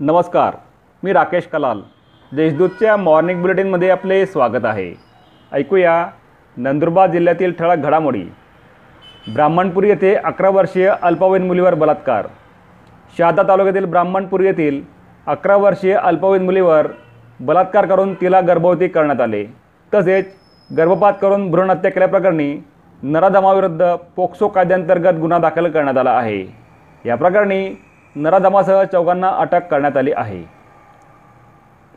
नमस्कार मी राकेश कलाल. देशदूतच्या मॉर्निंग बुलेटिनमध्ये आपले स्वागत आहे. ऐकूया नंदुरबार जिल्ह्यातील ठळक घडामोडी. ब्राह्मणपुरी येथे अकरा वर्षीय अल्पवयीन मुलीवर बलात्कार. शहादा तालुक्यातील ब्राह्मणपुरी येथील अकरा वर्षीय अल्पवयीन मुलीवर बलात्कार करून तिला गर्भवती करण्यात आले. तसेच गर्भपात करून भ्रूणहत्या केल्याप्रकरणी नराधमाविरुद्ध पोक्सो कायद्यांतर्गत गुन्हा दाखल करण्यात आला आहे. या प्रकरणी नराधमासह चौघांना अटक करण्यात आली आहे.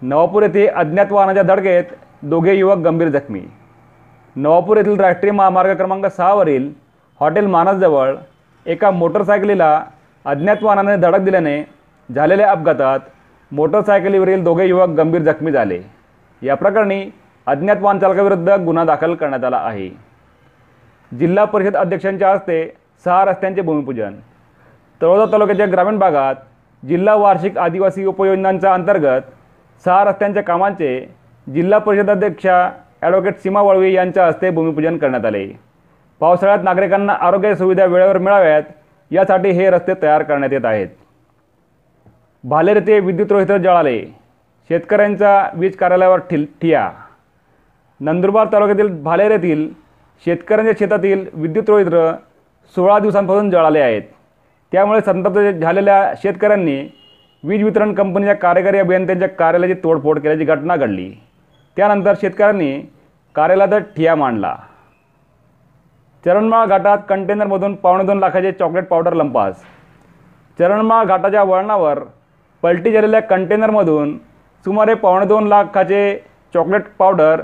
नवापूर येथे अज्ञात वाहनाच्या धडकेत दोघे युवक गंभीर जखमी. नवापूर येथील राष्ट्रीय महामार्ग क्रमांक सहावरील हॉटेल मानसजवळ एका मोटरसायकलीला अज्ञात वाहनाने धडक दिल्याने झालेल्या अपघातात मोटरसायकलीवरील दोघे युवक गंभीर जखमी झाले. या प्रकरणी अज्ञात वाहनचालकाविरुद्ध गुन्हा दाखल करण्यात आला आहे. जिल्हा परिषद अध्यक्षांच्या हस्ते सहा रस्त्यांचे भूमिपूजन तळोदा तालुक्याच्या ग्रामीण भागात जिल्हा वार्षिक आदिवासी उपयोजनांच्या अंतर्गत सहा रस्त्यांच्या कामांचे जिल्हा परिषदाध्यक्षा ॲडव्होकेट सीमा वळवी यांच्या हस्ते भूमिपूजन करण्यात आले. पावसाळ्यात नागरिकांना आरोग्य सुविधा वेळेवर मिळाव्यात यासाठी हे रस्ते तयार करण्यात येत आहेत. भालेर येथे विद्युत रोहित्र जळाले. शेतकऱ्यांचा वीज कार्यालयावर ठिल ठिया. नंदुरबार तालुक्यातील भालेर येथील शेतकऱ्यांच्या शेतातील विद्युत रोहित्र सोळा दिवसांपासून जळाले आहेत. त्यामुळे संतप्त झालेल्या शेतकऱ्यांनी वीज वितरण कंपनीच्या कार्यकारी अभियंत्यांच्या कार्यालयाची तोडफोड केल्याची घटना घडली. त्यानंतर शेतकऱ्यांनी कार्यालयात ठिया मांडला. चरणमाळ घाटात कंटेनरमधून पावणे दोन लाखाचे चॉकलेट पावडर लंपास. चरणमाळ घाटाच्या वळणावर पलटी झालेल्या कंटेनरमधून सुमारे पावणे दोन लाखाचे चॉकलेट पावडर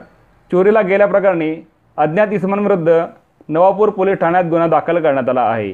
चोरीला गेल्याप्रकरणी अज्ञात इसमांविरुद्ध नवापूर पोलीस ठाण्यात गुन्हा दाखल करण्यात आला आहे.